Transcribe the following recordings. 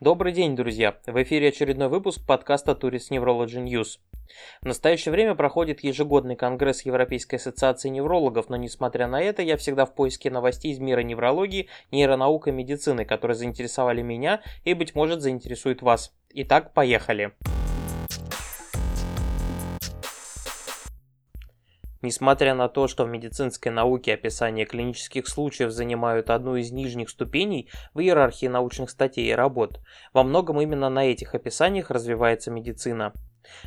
Добрый день, друзья! В эфире очередной выпуск подкаста Tourist Neurology News. В настоящее время проходит ежегодный конгресс Европейской ассоциации неврологов, но несмотря на это, я всегда в поиске новостей из мира неврологии, нейронаук и медицины, которые заинтересовали меня и, быть может, заинтересуют вас. Итак, поехали! Поехали! Несмотря на то, что в медицинской науке описание клинических случаев занимают одну из нижних ступеней в иерархии научных статей и работ, во многом именно на этих описаниях развивается медицина.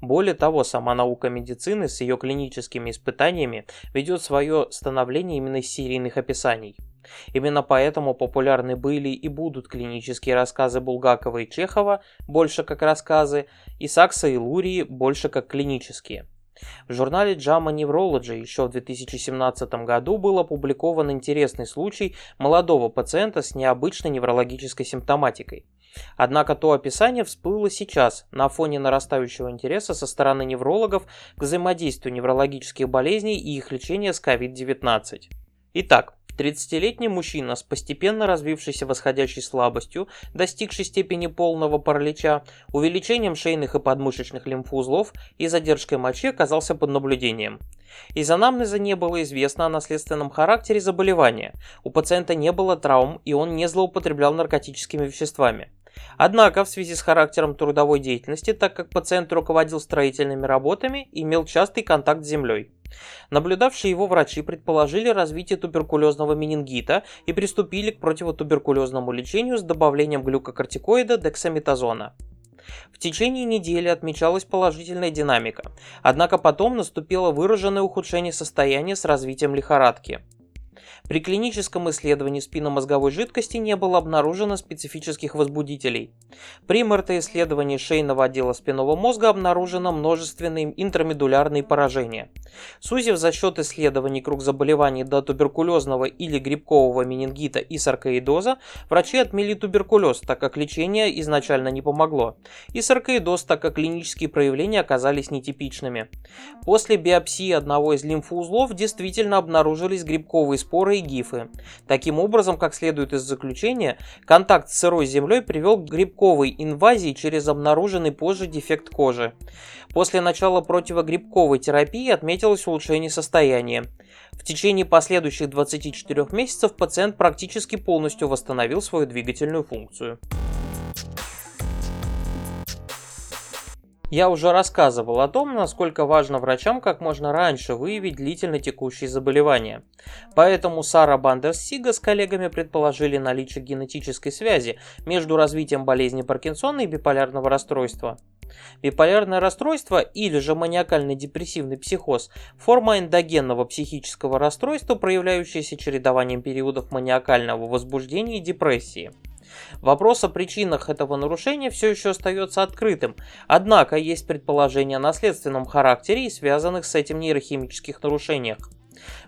Более того, сама наука медицины с ее клиническими испытаниями ведет свое становление именно из серийных описаний. Именно поэтому популярны были и будут клинические рассказы Булгакова и Чехова, больше как рассказы, и Сакса и Лурии, больше как клинические. В журнале JAMA Neurology еще в 2017 году был опубликован интересный случай молодого пациента с необычной неврологической симптоматикой. Однако то описание всплыло сейчас, на фоне нарастающего интереса со стороны неврологов к взаимодействию неврологических болезней и их лечения с COVID-19. Итак, 30-летний мужчина с постепенно развившейся восходящей слабостью, достигший степени полного паралича, увеличением шейных и подмышечных лимфоузлов и задержкой мочи оказался под наблюдением. Из анамнеза не было известно о наследственном характере заболевания, у пациента не было травм и он не злоупотреблял наркотическими веществами. Однако, в связи с характером трудовой деятельности, так как пациент руководил строительными работами, имел частый контакт с землей. Наблюдавшие его врачи предположили развитие туберкулезного менингита и приступили к противотуберкулезному лечению с добавлением глюкокортикоида дексаметазона. В течение недели отмечалась положительная динамика, однако потом наступило выраженное ухудшение состояния с развитием лихорадки. При клиническом исследовании спинномозговой жидкости не было обнаружено специфических возбудителей. При МРТ-исследовании шейного отдела спинного мозга обнаружено множественные интрамедулярные поражения. Сузив за счет исследований круг заболеваний до туберкулезного или грибкового менингита и саркоидоза, врачи отмели туберкулез, так как лечение изначально не помогло, и саркоидоз, так как клинические проявления оказались нетипичными. После биопсии одного из лимфоузлов действительно обнаружились грибковые споры и гифы. Таким образом, как следует из заключения, контакт с сырой землей привел к грибковой инвазии через обнаруженный позже дефект кожи. После начала противогрибковой терапии отметилось улучшение состояния. В течение последующих 24 месяцев пациент практически полностью восстановил свою двигательную функцию. Я уже рассказывал о том, насколько важно врачам как можно раньше выявить длительно текущие заболевания. Поэтому Сара Бандерс-Сига с коллегами предположили наличие генетической связи между развитием болезни Паркинсона и биполярного расстройства. Биполярное расстройство или же маниакальный депрессивный психоз – форма эндогенного психического расстройства, проявляющаяся чередованием периодов маниакального возбуждения и депрессии. Вопрос о причинах этого нарушения все еще остается открытым, однако есть предположения о наследственном характере и связанных с этим нейрохимических нарушениях.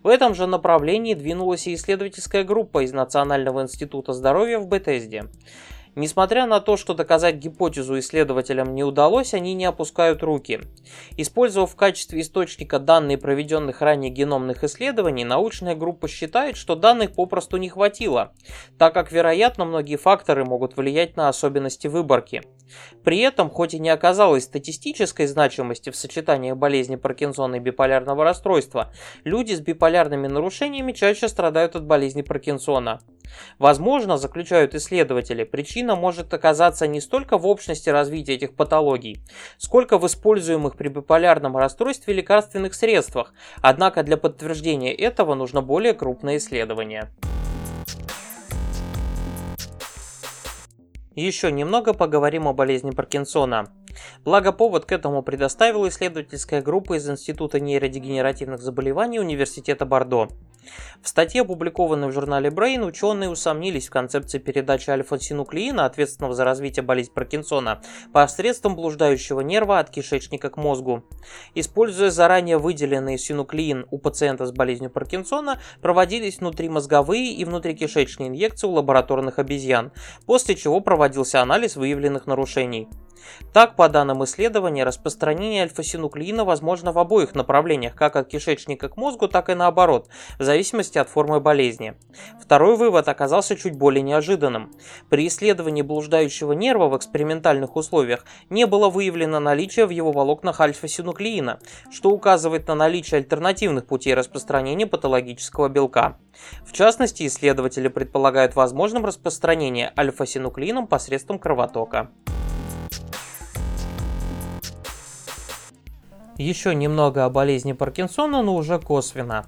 В этом же направлении двинулась и исследовательская группа из Национального института здоровья в Бетезде. Несмотря на то, что доказать гипотезу исследователям не удалось, они не опускают руки. Использовав в качестве источника данные проведенных ранее геномных исследований, научная группа считает, что данных попросту не хватило, так как, вероятно, многие факторы могут влиять на особенности выборки. При этом, хоть и не оказалось статистической значимости в сочетании болезни Паркинсона и биполярного расстройства, люди с биполярными нарушениями чаще страдают от болезни Паркинсона. Возможно, заключают исследователи, причина может оказаться не столько в общности развития этих патологий, сколько в используемых при биполярном расстройстве лекарственных средствах, однако для подтверждения этого нужно более крупное исследование. Еще немного поговорим о болезни Паркинсона. Благо повод к этому предоставила исследовательская группа из Института нейродегенеративных заболеваний Университета Бордо. В статье, опубликованной в журнале Brain, ученые усомнились в концепции передачи альфа-синуклеина, ответственного за развитие болезни Паркинсона, посредством блуждающего нерва от кишечника к мозгу. Используя заранее выделенный синуклеин у пациента с болезнью Паркинсона, проводились внутримозговые и внутрикишечные инъекции у лабораторных обезьян, после чего проводился анализ выявленных нарушений. Так, по данным исследования, распространение альфа-синуклеина возможно в обоих направлениях, как от кишечника к мозгу, так и наоборот, в зависимости от формы болезни. Второй вывод оказался чуть более неожиданным. При исследовании блуждающего нерва в экспериментальных условиях не было выявлено наличие в его волокнах альфа-синуклеина, что указывает на наличие альтернативных путей распространения патологического белка. В частности, исследователи предполагают возможным распространение альфа-синуклеином посредством кровотока. Еще немного о болезни Паркинсона, но уже косвенно.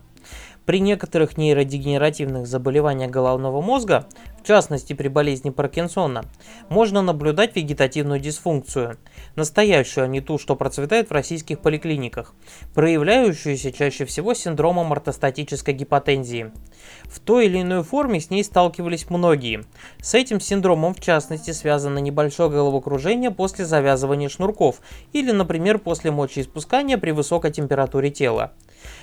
При некоторых нейродегенеративных заболеваниях головного мозга частности при болезни Паркинсона, можно наблюдать вегетативную дисфункцию, настоящую, а не ту, что процветает в российских поликлиниках, проявляющуюся чаще всего синдромом ортостатической гипотензии. В той или иной форме с ней сталкивались многие. С этим синдромом в частности связано небольшое головокружение после завязывания шнурков или, например, после мочеиспускания при высокой температуре тела.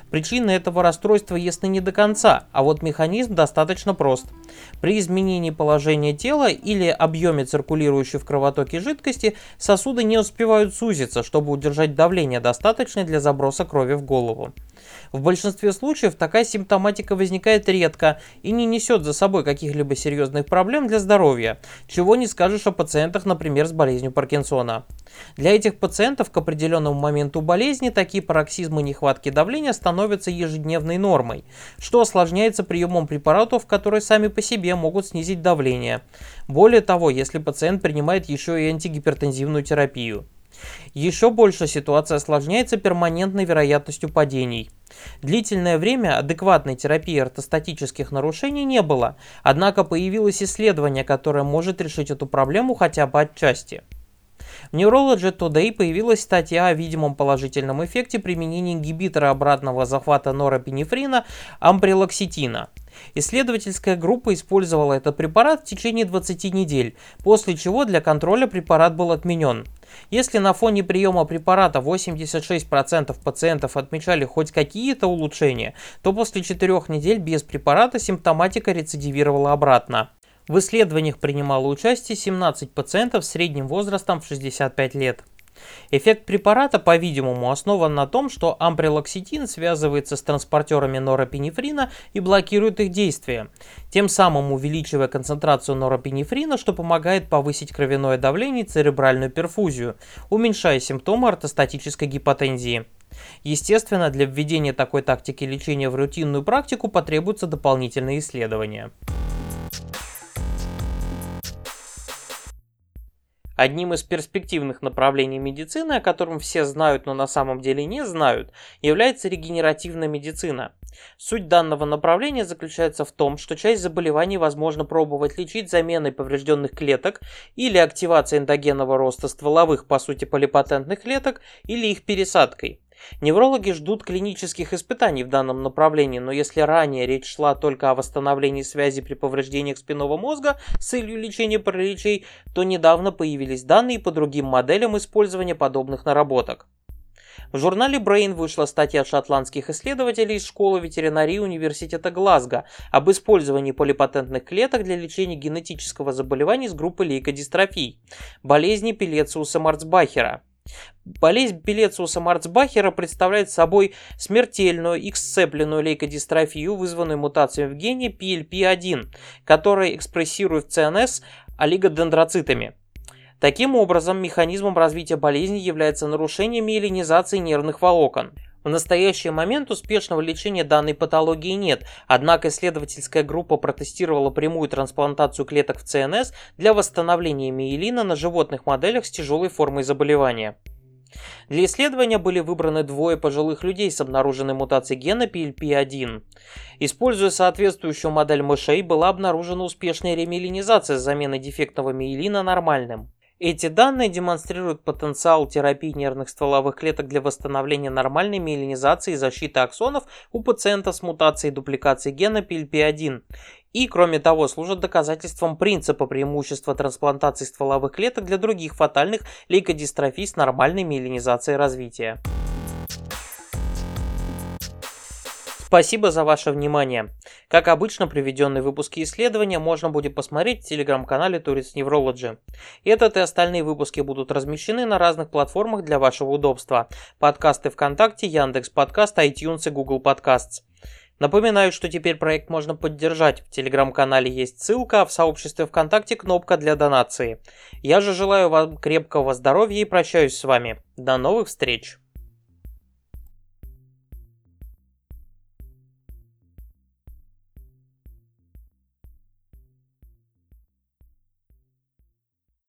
Причины этого расстройства ясны не до конца, а вот механизм достаточно прост. При изменении положения тела или объеме циркулирующей в кровотоке жидкости сосуды не успевают сузиться, чтобы удержать давление достаточное для заброса крови в голову. В большинстве случаев такая симптоматика возникает редко и не несет за собой каких-либо серьезных проблем для здоровья, чего не скажешь о пациентах, например, с болезнью Паркинсона. Для этих пациентов к определенному моменту болезни такие пароксизмы нехватки давления становятся ежедневной нормой, что осложняется приемом препаратов, которые сами по себе могут снизить давление. Более того, если пациент принимает еще и антигипертензивную терапию. Еще больше ситуация осложняется перманентной вероятностью падений. Длительное время адекватной терапии ортостатических нарушений не было, однако появилось исследование, которое может решить эту проблему хотя бы отчасти. В Neurology Today появилась статья о видимом положительном эффекте применения ингибитора обратного захвата норепинефрина амприлоксетина. Исследовательская группа использовала этот препарат в течение 20 недель, после чего для контроля препарат был отменен. Если на фоне приема препарата 86% пациентов отмечали хоть какие-то улучшения, то после 4 недель без препарата симптоматика рецидивировала обратно. В исследованиях принимало участие 17 пациентов с средним возрастом в 65 лет. Эффект препарата, по-видимому, основан на том, что амприлоксетин связывается с транспортерами норопинефрина и блокирует их действие, тем самым увеличивая концентрацию норопинефрина, что помогает повысить кровяное давление и церебральную перфузию, уменьшая симптомы ортостатической гипотензии. Естественно, для введения такой тактики лечения в рутинную практику потребуются дополнительные исследования. Одним из перспективных направлений медицины, о котором все знают, но на самом деле не знают, является регенеративная медицина. Суть данного направления заключается в том, что часть заболеваний возможно пробовать лечить заменой поврежденных клеток или активацией эндогенного роста стволовых, по сути, полипатентных клеток или их пересадкой. Неврологи ждут клинических испытаний в данном направлении, но если ранее речь шла только о восстановлении связи при повреждениях спинного мозга с целью лечения параличей, то недавно появились данные по другим моделям использования подобных наработок. В журнале Brain вышла статья шотландских исследователей из школы ветеринарии Университета Глазго об использовании полипатентных клеток для лечения генетического заболевания с группы лейкодистрофий, болезни Пелециуса Марцбахера. Болезнь Пелециуса Марцбахера представляет собой смертельную эксцепленную лейкодистрофию, вызванную мутацией в гене PLP1, который экспрессирует в ЦНС олигодендроцитами. Таким образом, механизмом развития болезни является нарушение миелинизации нервных волокон. В настоящий момент успешного лечения данной патологии нет, однако исследовательская группа протестировала прямую трансплантацию клеток в ЦНС для восстановления миелина на животных моделях с тяжелой формой заболевания. Для исследования были выбраны двое пожилых людей с обнаруженной мутацией гена PLP1. Используя соответствующую модель мышей, была обнаружена успешная ремиелинизация с заменой дефектного миелина нормальным. Эти данные демонстрируют потенциал терапии нервных стволовых клеток для восстановления нормальной миелинизации и защиты аксонов у пациента с мутацией дупликации гена PLP1 и, кроме того, служат доказательством принципа преимущества трансплантации стволовых клеток для других фатальных лейкодистрофий с нормальной миелинизацией развития. Спасибо за ваше внимание. Как обычно, приведенные выпуски исследования можно будет посмотреть в телеграм-канале Tourist Neurology. Этот и остальные выпуски будут размещены на разных платформах для вашего удобства. Подкасты ВКонтакте, Яндекс Подкаст, iTunes и Google Podcasts. Напоминаю, что теперь проект можно поддержать. В телеграм-канале есть ссылка, а в сообществе ВКонтакте кнопка для донации. Я же желаю вам крепкого здоровья и прощаюсь с вами. До новых встреч!